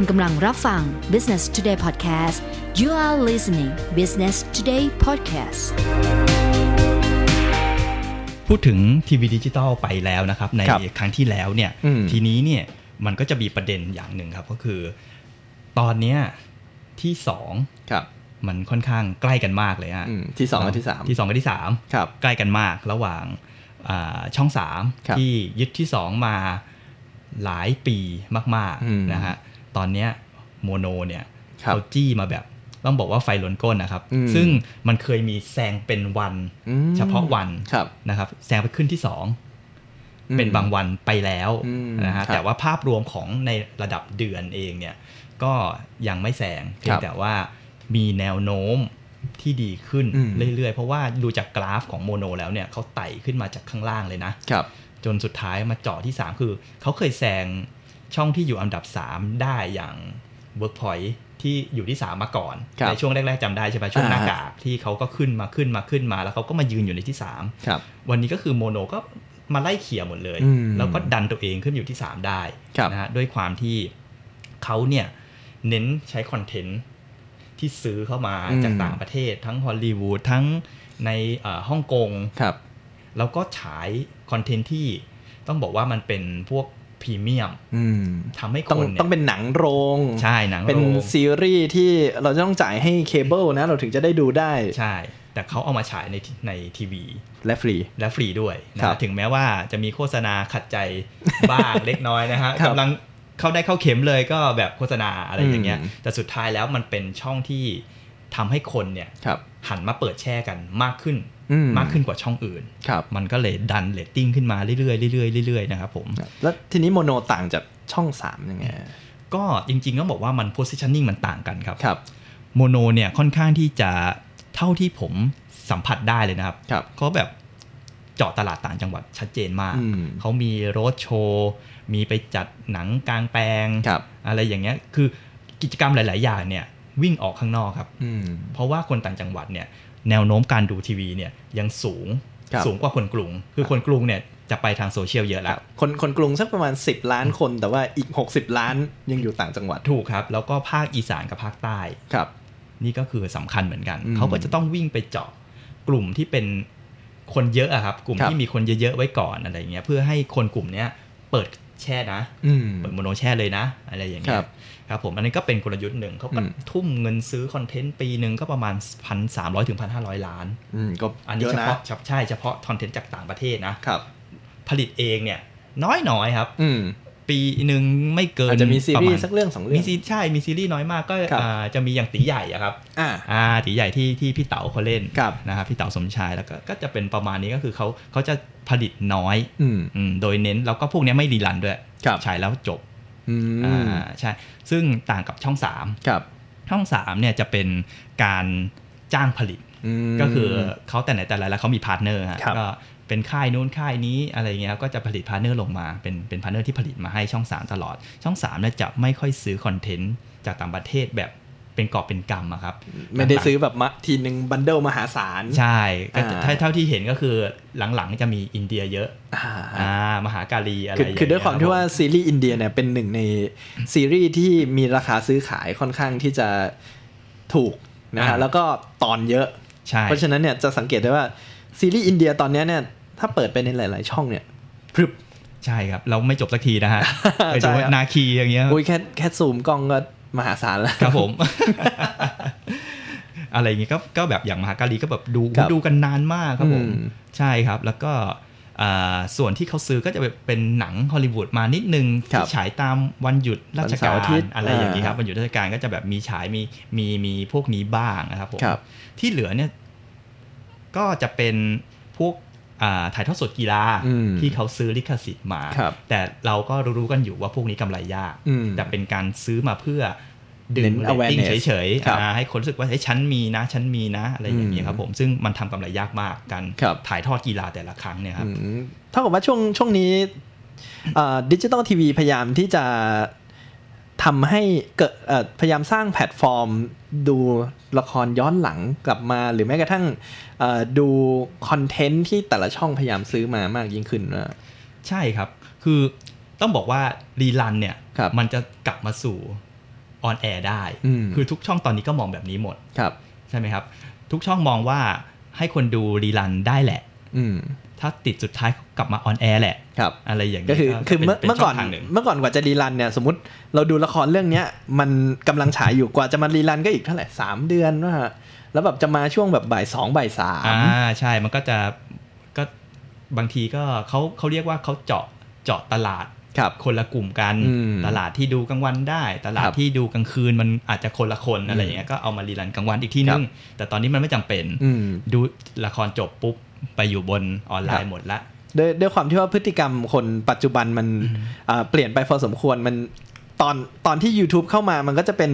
คุณกำลังรับฟัง Business Today Podcast you are listening Business Today Podcast พูดถึงทีวีดิจิตอลไปแล้วนะครับ ในครับครั้งที่แล้วเนี่ยอืมทีนี้เนี่ยมันก็จะมีประเด็นอย่างหนึ่งครับ ก็คือ ตอนเนี้ยที่สองครับมันค่อนข้างใกล้กันมากเลยฮะอืมที่สองกับที่สามที่สองกับที่สามครับใกล้กันมากระหว่างอ่าช่องสามครับที่ยึดที่สองมาหลายปีมากอืมๆนะฮะ ตอนเนี้ยโมโนเนี่ยครับเขาจี้มาแบบต้องบอกว่าไฟล้นก้นนะครับอืมซึ่งมันเคยมีแซงเป็นวันอืมเฉพาะวันครับนะครับ แซงไปขึ้นที่สองอืมเป็นบางวันไปแล้วอืมนะฮะครับแต่ว่าภาพรวมของในระดับเดือนเองเนี่ย ก็ยังไม่แซงเพียครังบแต่ว่ามีแนวโน้มที่ดีขึ้นอืมเรื่อยๆ เพราะว่าดูจากกราฟของโมโนแล้วเนี่ยเขาไต่ขึ้นมาจากข้างล่างเลยนะครับจนสุดท้ายมาเจาะที่ 3 คือเขาเคยแซง ช่องที่อยู่อันดับ 3 ได้อย่าง Workpoint ที่อยู่ที่ 3 มาก่อนครับในช่วงแรก ๆจำได้ใช่ไหมช่วงหน้ากากอ่าฮะกากที่เขาก็ขึ้นมาขึ้นมาขึ้นมา แล้วเขาก็มายืนอยู่ในที่ 3 ครับ วันนี้ก็คือโมโนก็มาไล่เขี่ยหมดเลยอืมแล้วก็ดันตัวเองขึ้นอยู่ที่ 3 ได้ครับนะฮะด้วยความที่เขาเนี่ยเน้นใช้คอนเทนต์ที่ซื้อเข้ามาจากต่างประเทศ ทั้งฮอลลีวูดทั้งในเอ่อฮ่องกงครับแล้วก็ฉายคอนเทนต์ที่ต้องบอกว่ามันเป็นพวก พรีเมียมอืมทำให้ต้องคนเนี่ยต้องเป็นหนังโรง ใช่หนังเป็นโรงซีรีส์ที่เราจะต้องจ่ายให้เคเบิลนะ เราถึงจะได้ดูได้ ใช่ แต่เขาเอามาฉายในในทีวี และฟรี และฟรีด้วยนะครับถึงแม้ว่าจะมีโฆษณาขัดใจบ้างเล็กน้อยนะฮะครับกำลังเข้าได้เข้าเข็มเลยก็แบบโฆษณาอะไรอย่างเงี้ยอืมแต่สุดท้ายแล้วมันเป็นช่องที่ทำให้คนเนี่ยครับ หันมาเปิดแช่กันมากขึ้นอืมมากขึ้นกว่าช่องอื่นครับมันก็เลยดันเรตติ้งขึ้นมาเรื่อยๆเรื่อยๆเรื่อยๆนะครับผม แล้วทีนี้โมโนต่างจากช่องสามยังไง ก็จริงๆต้องบอกว่ามัน positioning มันต่างกันครับครับโมโนเนี่ยค่อนข้างที่จะเท่าที่ผมสัมผัสได้เลยนะครับครับเขาแบบเจาะตลาดต่างจังหวัดชัดเจนมากอืมเขามีโรดโชว์ มีไปจัดหนังกลางแปลงครับอะไรอย่างเงี้ย คือกิจกรรมหลาย ๆ อย่างเนี่ย วิ่งออกข้างนอกครับอืมเพราะว่าคนต่างจังหวัดเนี่ยแนวโน้มการดูทีวีเนี่ยยังสูงครับสูงกว่าคนกรุง คือคนกรุงเนี่ยจะไปทางโซเชียลเยอะคแล้รัวบคนคนกรุงสักประมาณ 10 ล้านคน แต่ว่าอีก 60 ล้านยังอยู่ต่างจังหวัดถูกครับ แล้วก็ภาคอีสานกับภาคใต้ครับ นี่ก็คือสำคัญเหมือนกันอืมเขาก็จะต้องวิ่งไปเจาะกลุ่มที่เป็นคนเยอะอะครับ กลุ่มครับที่มีคนเยอะๆไว้ก่อนอะไรเงี้ยเพื่อให้คนกลุ่มเนี้ยเปิด แช่นะอืมเปิดโมโนแช่เลยนะ อะไรอย่างเงี้ยครับครับผมอันนี้ก็เป็นกลยุทธ์หนึ่งเขาก็อืมทุ่มเงินซื้อคอนเทนต์ปีหนึ่งก็ประมาณพันสามร้อยถึงพันห้าร้อยล้านอืมก็อันเยนี้อะเฉนะพาะใช่เฉพาะคอนเทนต์จากต่างประเทศนะครับผลิตเองเนี่ยน้อยๆครับอืม ปีหนึ่งไม่เกินอาจจะมีซีรีปะาส์ณสักเรื่องสองเรื่อมีงซีใช่มีซีรีส์น้อยมากก็ครับอ่าจะมีอย่างตีใหญ่อะครับอ่าอ่าตีใหญ่ที่ที่พี่เต๋าเขาเล่นครับนะครับพี่เต๋าสมชายแล้วก็ก็จะเป็นประมาณนี้ก็คือเขาเขาจะผลิตน้อยอืมอืมโดยเน้นแล้วก็พวกเนี้ยไม่ rerun ด้วยครับฉายแล้วจบอืมอ่าใช่ซึ่งต่างกับช่องครับ3ช่อง3เนี่ยจะเป็นการจ้างผลิตก็คือเขาแต่ไหนแต่ไรแล้วเขามี partner ฮะครับก็ เป็นค่ายนู้นค่ายนี้อะไรเงี้ยก็จะผลิต partner ลงมา เป็นเป็น partner ที่ผลิตมาให้ช่อง 3 ตลอด ช่อง3เนี่ยจะไม่ค่อยซื้อคอนเทนต์จากต่างประเทศแบบเป็นกอบเป็นกำอะครับ ไม่ได้ซื้อแบบมาทีหนึ่ง bundle มหาศาล ใช่ก็จะอ่าถ้าเท่าที่เห็นก็คือหลังๆจะมีอินเดียเยอะอ่าอ่ามหากาลีอะไรอย่างเงี้ยคือคือด้วยความที่ว่ารับซีรีส์อินเดียเนี่ยเป็นหนึ่งในซีรีส์ที่มีราคาซื้อขายค่อนข้างที่จะถูกนะฮะแล้วก็ตอนเยอะใช่เพราะฉะนั้นเนี่ยจะสังเกตได้ว่า ซีรีส์อินเดียตอนเนี้ยเนี่ยถ้าเปิดไปในหลาย ๆ ช่องเนี่ยพรึบใช่ครับ เราไม่จบสักทีนะฮะไปใช่ดูครับนาคินอย่างเงี้ยอุ้ยแค่แค่ซูมกล้องก็มหาศาลแล้วครับผม อะไรอย่างงี้ก็ก็แบบอย่างมหาการีก็แบบดูครับดูกันนานมากครับผมอืมใช่ครับ แล้วก็อ่าส่วนที่เขาซื้อก็จะเป็นหนังฮอลลีวูดมานิดนึงครับที่ฉายตามวันหยุดราชวันเสาร์กาอาทิรตย์อะไรอย่างนี้ครับอ่าวันหยุดราชการก็จะแบบมีฉายมีมีมีพวกนี้บ้างนะครับผมครับที่เหลือเนี่ย ก็จะเป็นพวกอ่าถ่ายทอดสดกีฬาอืมที่เขาซื้อลิขสิทธิ์มาครับแต่เราก็รู้ๆกันอยู่ว่าพวกนี้กำไรยากอืมแต่เป็นการซื้อมาเพื่อดึเน้งนเรตติ้ง awareness เฉยครับๆอ่าให้คนรู้สึกว่าเฮ้ยฉันมีนะฉันมีนะ อะไรอย่างเงี้ยครับผมซึ่งมันทำกำไรยากมากครับการถ่ายทอดกีฬาแต่ละครั้งเนี่ยครับอืมเท่ากับว่าช่วงช่วงนี้ดิจิตอลทีวีพยายามที่จะ ทำให้เกิดเอ่อพยายามสร้างแพลตฟอร์ม ดูละครย้อนหลังกลับมา หรือแม้กระทั่งเอ่อดูคอนเทนต์ที่แต่ละช่องพยายามซื้อมามากยิ่งขึ้นนะใช่ครับ คือต้องบอกว่า rerun เนี่ยครับมันจะกลับมาสู่ on air ได้อืมคือทุกช่องตอนนี้ก็มองแบบนี้หมดครับใช่ไหมครับ ทุกช่องมองว่าให้คนดู rerun ได้แหละอืม ถ้าติดสุดท้ายกลับมา on air แหละครับอะไรอย่างนี้ก็คือคือเมื่อป็เมื่อก่อนช่งทางหนึ่งเมื่อก่อนกว่าจะ rerun เนี่ยสมมติเราดูละครเรื่องเนี้ยมันกำลังฉายอยู่กว่าจะมา rerun ก็อีกเท่าไหร่สามเดือนว่าแล้วแบบจะมาช่วงแบบบ่ายสองบ่ายสามอ่าใช่มันก็จะก็บางทีก็เขาเขาเรียกว่าเขาเจาะเจาะตลาด ครับคนละกลุ่มกันอืมตลาดที่ดูกลางวันได้ ตลาดครับที่ดูกลางคืนมันอาจจะคนละคนอะไรอย่างเงี้ยก็เอามารีรันกลางวันอีกที่นึง แต่ตอนนี้มันไม่จำเป็นอืมดูละครจบปุ๊บไปอยู่บนออนไลครัน์บหมดละด้วยด้วยความที่ว่าพฤติกรรมคนปัจจุบันมันอ่าเปลี่ยนไปพอสมควรมันตอนตอนที่ YouTube เข้ามามันก็จะเป็น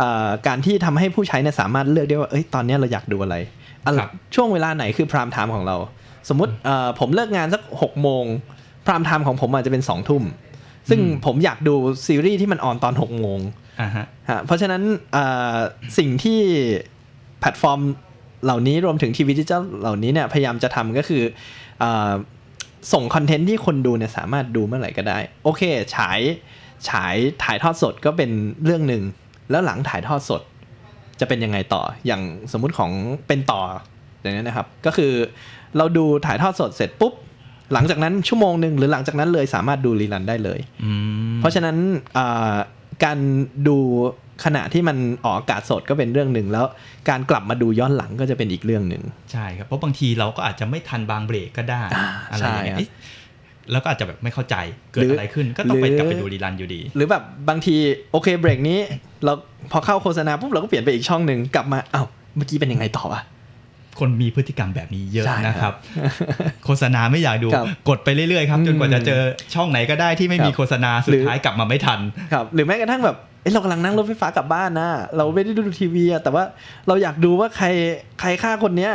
อ่าการที่ทำให้ผู้ใช้เนี่ยสามารถเลือกได้ว่าเอ้ยตอนเนี้ยเราอยากดูอะไรอะไรครับช่วงเวลาไหนคือ prime time ของเรา สมมติเอ่อผมเลิกงานสักหกโมง prime time ของผมอาจจะเป็นสองทุ่ม ซึ่งผมอยากดูซีรีส์ที่มัน on ตอนหกโมงอ่าฮะฮะเพราะฉะนั้นเอ่อสิ่งที่แพลตฟอร์มเหล่านี้รวมถึงทีวีดิจิทัลเหล่านี้เนี่ยพยายามจะทำก็คือเออส่งคอนเทนต์ที่คนดูเนี่ยสามารถดูเมื่อไหร่ก็ได้ โอเค ฉายฉายถ่ายทอดสดก็เป็นเรื่องหนึ่ง แล้วหลังถ่ายทอดสดจะเป็นยังไงต่ออย่างสมมุติของเป็นต่ออย่างนี้นนะครับ ก็คือเราดูถ่ายทอดสดเสร็จปุ๊บ หลังจากนั้นชั่วโมงหนึ่งหรือหลังจากนั้นเลยสามารถดูรีลันได้เลยอืมเพราะฉะนั้นอ่าการดูขณะที่มันออกอากาศสดก็เป็นเรื่องหนึ่งแล้วการกลับมาดูย้อนหลังก็จะเป็นอีกเรื่องหนึ่งใช่ครับเพราะบางทีเราก็อาจจะไม่ทันบางเบรกก็ได้อ่าอะไรอย่างเงี้ยใช่ครับเอ๊ะแล้วก็อาจจะแบบไม่เข้าใจเกิดหรือออะไรขึ้น ก็ต้องไปหรือกลับไปดูรีลันอยู่ดี หรือแบบบางทีโอเคเบรกนี้ เราพอเข้าโฆษณาปุ๊บเราก็เปลี่ยนไปอีกช่องหนึ่งกลับมาอ้าวเมื่อกี้เป็นยังไงต่อวะ คนมีพฤติกรรมแบบนี้เยอะใช่นะครับ โฆษณาไม่อยากดูครับกดไปเรื่อยๆครับจนกว่าจะเจอช่องไหนก็ได้ที่ไม่มีครับโฆษณาสุหรืดอท้ายกลับมาไม่ทันครับหรือแม้กระทั่งแบบเอ้ยเรากำลังนั่งรถไฟฟ้ากลับบ้านนะเราไม่ได้ดูทีวีอะแต่ว่าเราอยากดูว่าใครใครฆ่าคนเนี้ย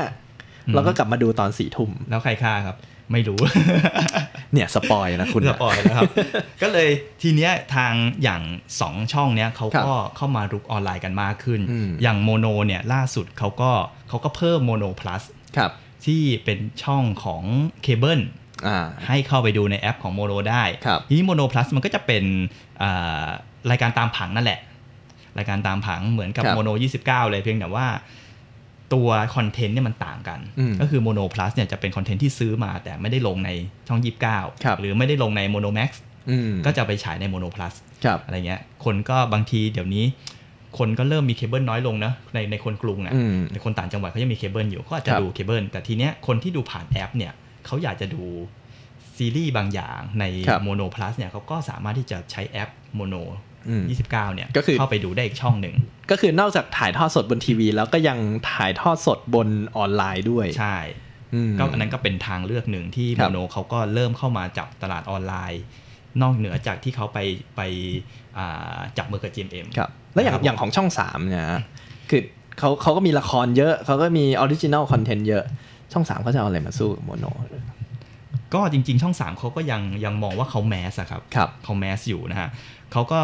อืมเราก็กลับมาดูตอนสี่ทุ่มแล้วใครฆ่าครับ ไม่รู้ เนี่ย spoil นะคุณ spoil นะครับ ก็เลยทีเนี้ยทางอย่างสองช่องเนี้ยเขาก็เข้ามารุกออนไลน์กันมากขึ้นอืมอย่างโมโนเนี่ยล่าสุดเขาก็เขาก็เพิ่มโมโนพลัสครับที่เป็นช่องของเคเบิลอ่าให้เข้าไปดูในแอปของโมโนได้ครับทีนี้โมโนพลัสมันก็จะเป็นอ่ารายการตามผังนั่นแหละ รายการตามผังเหมือนกับครับโมโน 29 เลยเพียงแต่ว่า ตัวคอนเทนต์เนี่ยมันต่างกันอืมก็คือโมโนพลัสเนี่ยจะเป็นคอนเทนต์ที่ซื้อมาแต่ไม่ได้ลงในช่องครับ29 หรือไม่ได้ลงในโมโนแม็กซ์อืมก็จะไปฉายในโมโนพลัสครับอะไรเงี้ยคนก็บางทีเดี๋ยวนี้ คนก็เริ่มมีเคเบิลน้อยลงนะในในคนกรุงนะอืมในคนต่างจังหวัดเขายังมีเคเบิลอยู่เขาอาจจะครับดูเคเบิลแต่ทีเนี้ยคนที่ดูผ่านแอปเนี่ยเขาอยากจะดูซีรีส์บางอย่างในครับโมโนพลัสเนี่ยเขาก็สามารถที่จะใช้แอปโมโนอืม 29 เนี่ยก็คือเข้าไปดูได้อีกช่องหนึ่ง ก็คือนอกจากถ่ายทอดสดบนทีวี แล้วก็ยังถ่ายทอดสดบนออนไลน์ด้วย ใช่อืมก็อันนั้นก็เป็นทางเลือกหนึ่งที่ครับโมโนเขาก็เริ่มเข้ามาจับตลาดออนไลน์ นอกเหนือจากที่เขาไปไปอ่าจับมือกับ GMM ครับแล้วอย่างครับอย่างของช่องสามเนี่ยฮะคือเขาเขาก็มีละครเยอะ เขาก็มีออริจิน l ลคอนเทนต์เยอะ ช่องสามเขาจะเอาอะไรมาสู้กับโมโนก็จริงๆ ช่อง 3 เขาก็ยังยังมองว่าเขา mass อะครับครับเขา mass อยู่นะฮะเขาก็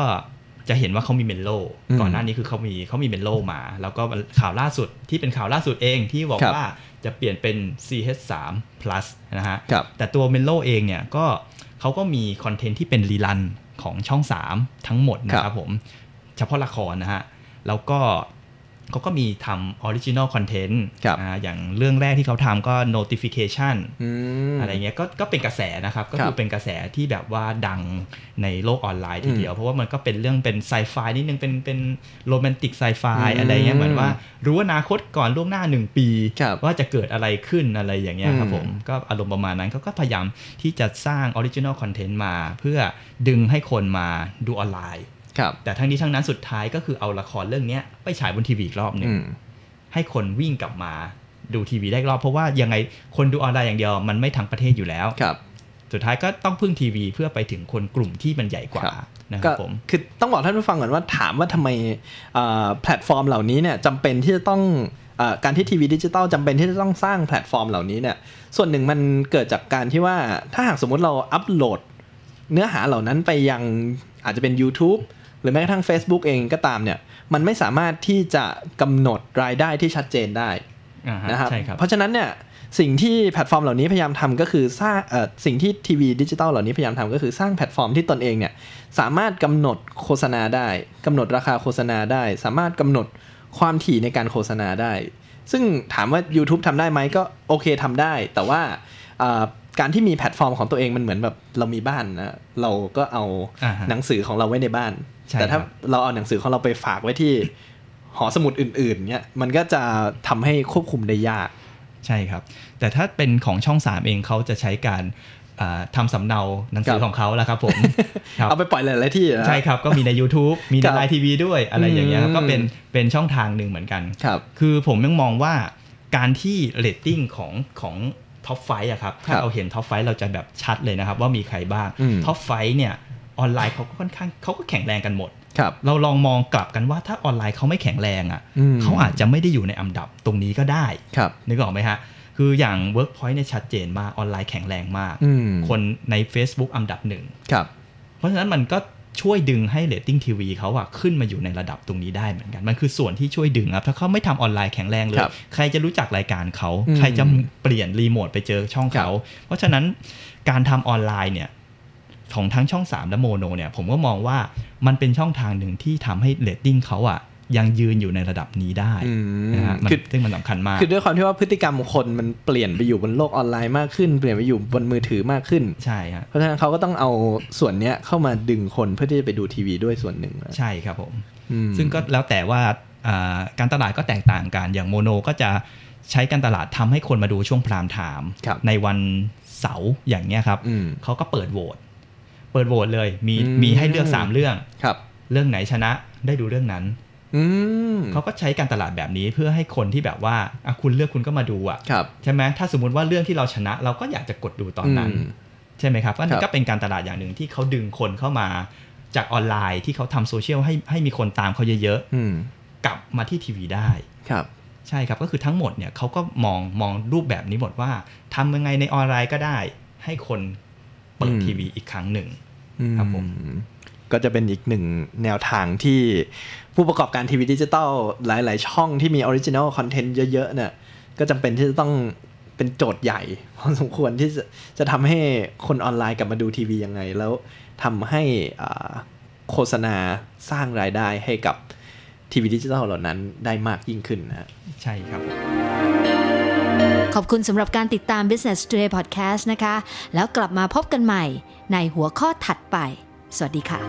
จะเห็นว่าเขามี Mello อืมก่อนหน้านี้คือเขามีเขามี Mello มา แล้วก็ข่าวล่าสุดที่เป็นข่าวล่าสุดเองที่บอกครับว่าจะเปลี่ยนเป็น CH3 plus นะฮะครับแต่ตัว Mello เองเนี่ยก็เขาก็มีคอนเทนต์ที่เป็น rerun ของช่อง 3 ทั้งหมดนะครับครับผม เฉพาะละครนะฮะ แล้วก็ เขาก็มีทำ original content ครับอย่างเรื่องแรกที่เขาทำก็ notification อืมอะไรเงี้ยก็ก็เป็นกระแสนะครับ ก็ครับคือเป็นกระแสที่แบบว่าดังในโลกออนไลน์ทีเดียว เพราะว่ามันก็เป็นเรื่องเป็นไซไฟนิดนึง เป็นเป็นโรแมนติกไซไฟอืมอะไรเงี้ยเหมือนว่ารู้อนาคตก่อนล่วงหน้าหนึ่งปีครับว่าจะเกิดอะไรขึ้นอะไรอย่างเงี้ยครับอืมผมก็อารมณ์ประมาณนั้นเขาก็พยายามที่จะสร้าง original content มา เพื่อดึงให้คนมาดูออนไลน์ครับ แต่ทั้งนี้ทั้งนั้นสุดท้ายก็คือเอาละครเรื่องเนี้ยไปฉายบนทีวีอีกรอบหนึ่งอืมให้คนวิ่งกลับมาดูทีวีได้อีกรอบเพราะว่ายังไงคนดูออนไลน์อย่างเดียวมันไม่ทั้งประเทศอยู่แล้วครับสุดท้ายก็ต้องพึ่งทีวีเพื่อไปถึงคนกลุ่มที่มันใหญ่กว่าครับนะครับผมก็คือต้องบอกท่านผู้ฟังก่อนว่าถามว่าทำไมอ่าแพลตฟอร์มเหล่านี้เนี่ยจำเป็นที่จะต้องอ่าการที่ทีวีดิจิตอลจำเป็นที่จะต้องสร้างแพลตฟอร์มเหล่านี้เนี่ยส่วนหนึ่งมันเกิดจากการที่ว่าถ้าหากสมมุติเราอัปโหลด เนื้อหาเหล่านั้นไปยังอาจจะเป็น YouTube หรือแม้กระทั่ง Facebook เองก็ตามเนี่ยมันไม่สามารถที่จะกำหนดรายได้ที่ชัดเจนได้อ่าฮะนะครับใช่ครับเพราะฉะนั้นเนี่ยสิ่งที่แพลตฟอร์มเหล่านี้พยายามทำก็คือสร้างเอ่อสิ่งที่ทีวีดิจิตอลเหล่านี้พยายามทำก็คือสร้างแพลตฟอร์มที่ตนเองเนี่ยสามารถกำหนดโฆษณาได้กำหนดราคาโฆษณาได้ สามารถกำหนดความถี่ในการโฆษณาได้ ซึ่งถามว่า YouTube ทำได้ไหมก็โอเคทำได้ แต่ว่าอ่าการที่มีแพลตฟอร์มของตัวเองมันเหมือนแบบเรามีบ้านนะเราก็เอาอ่าฮะหนังสือของเราไว้ในบ้านใช่ แต่ถ้าครับเราเอาหนังสือของเราไปฝากไว้ที่หอสมุดอื่นๆเนี่ยมันก็จะทำให้ควบคุมได้ยาก ใช่ครับ แต่ถ้าเป็นของช่อง3เองเขาจะใช้การอ่าทำสำเนาหนังสือครับของเขาแล้วครับผมครับเอาไปปล่อยหลายๆที่นะใช่ครับ ก็มีใน YouTube มีในครับ LINE TV ด้วยอะไรอย่างเงี้ยครับอืมก็เป็นเป็นช่องทางหนึ่งเหมือนกันครับคือผมยังมองว่าการที่เรตติ้งของของ top five อะครับ ถ้าครับเราเห็น top five เราจะแบบชัดเลยนะครับ ว่ามีใครบ้างอืม top five เนี่ย ออนไลน์เขาก็ค่อนข้างเขาก็แข็งแรงกันหมดครับเราลองมองกลับกันว่าถ้าออนไลน์เขาไม่แข็งแรงอะอืมเขาอาจจะไม่ได้อยู่ในอันดับตรงนี้ก็ได้ครับนึกออกไหมฮะคืออย่าง Workpoint เนี่ยชัดเจนมากออนไลน์แข็งแรงมากอืมคนใน Facebook อันดับหนึ่งครับเพราะฉะนั้นมันก็ช่วยดึงให้เรตติ้งทีวีเขาอะขึ้นมาอยู่ในระดับตรงนี้ได้เหมือนกัน มันคือส่วนที่ช่วยดึงครับ ถ้าเขาไม่ทำออนไลน์แข็งแรงเลยครับใครจะรู้จักรายการเขาอืมใครจะเปลี่ยนรีโมทไปเจอช่องเขาครับเพราะฉะนั้นการทำออนไลน์เนี่ย ของทั้งช่อง 3 และโมโนเนี่ยผมก็มองว่ามันเป็นช่องทางหนึ่งที่ทำให้เรตติ้งเขาอะยังยืนอยู่ในระดับนี้ได้อืมนะฮะมันคือซึ่งมันสำคัญมาก คือด้วยความที่ว่าพฤติกรรมของคนมันเปลี่ยนไปอยู่บนโลกออนไลน์มากขึ้น เปลี่ยนไปอยู่บนมือถือมากขึ้น ใช่ฮะ เพราะฉะนั้นเขาก็ต้องเอาส่วนเนี้ยเข้ามาดึงคนเพื่อที่จะไปดูทีวีด้วยส่วนหนึ่งนะใช่ครับผมอืมซึ่งก็แล้วแต่ว่าอ่าการตลาดก็แตกต่างกัน อย่างโมโนก็จะใช้การตลาดทำให้คนมาดูช่วง prime time ครับในวันเสาร์อย่างเงี้ยครับอืมเขาก็เปิดโหวต เปิดโหวตเลย มีอืมมีให้เลือก3เรื่องครับ เรื่องไหนชนะได้ดูเรื่องนั้นอืมเขาก็ใช้การตลาดแบบนี้เพื่อให้คนที่แบบว่าอะคุณเลือกคุณก็มาดูอะครับใช่ไหมถ้าสมมุติว่าเรื่องที่เราชนะ เราก็อยากจะกดดูตอนนั้นอืมใช่ไหมครับครับอันครันี้ก็เป็นการตลาดอย่างหนึ่งที่เขาดึงคนเข้ามาจากออนไลน์ที่เขาทำโซเชียลให้ให้มีคนตามเขาเยอะอืมๆกลับมาที่ทีวีได้ครับใช่ครับก็คือทั้งหมดเนี่ยเขาก็มองมองรูปแบบนี้หมดว่าทำยังไงในออนไลน์ก็ได้ ให้คนเปิดอืมทีวีอีกครั้งหนึ่งอื ครับผมก็จะเป็นอีกหนึ่งแนวทางที่ผู้ประกอบการทีวีดิจิตอลหลาย ๆ ช่องที่มีออริจิน l ลคอนเทนต์เยอะ ๆ เนี่ย ก็จำเป็นที่จะต้องเป็นโจทย์ใหญ่พอสมควรที่จะจะทำให้คนออนไลน์กลับมาดูทีวียังไง แล้วทำให้อ่าโฆษณาสร้างรายได้ให้กับทีวีดิจิตอลเหล่านั้นได้มากยิ่งขึ้นนะฮะใช่ครับ ขอบคุณสำหรับการติดตาม Business Today Podcast นะคะ แล้วกลับมาพบกันใหม่ในหัวข้อถัดไป สวัสดีค่ะ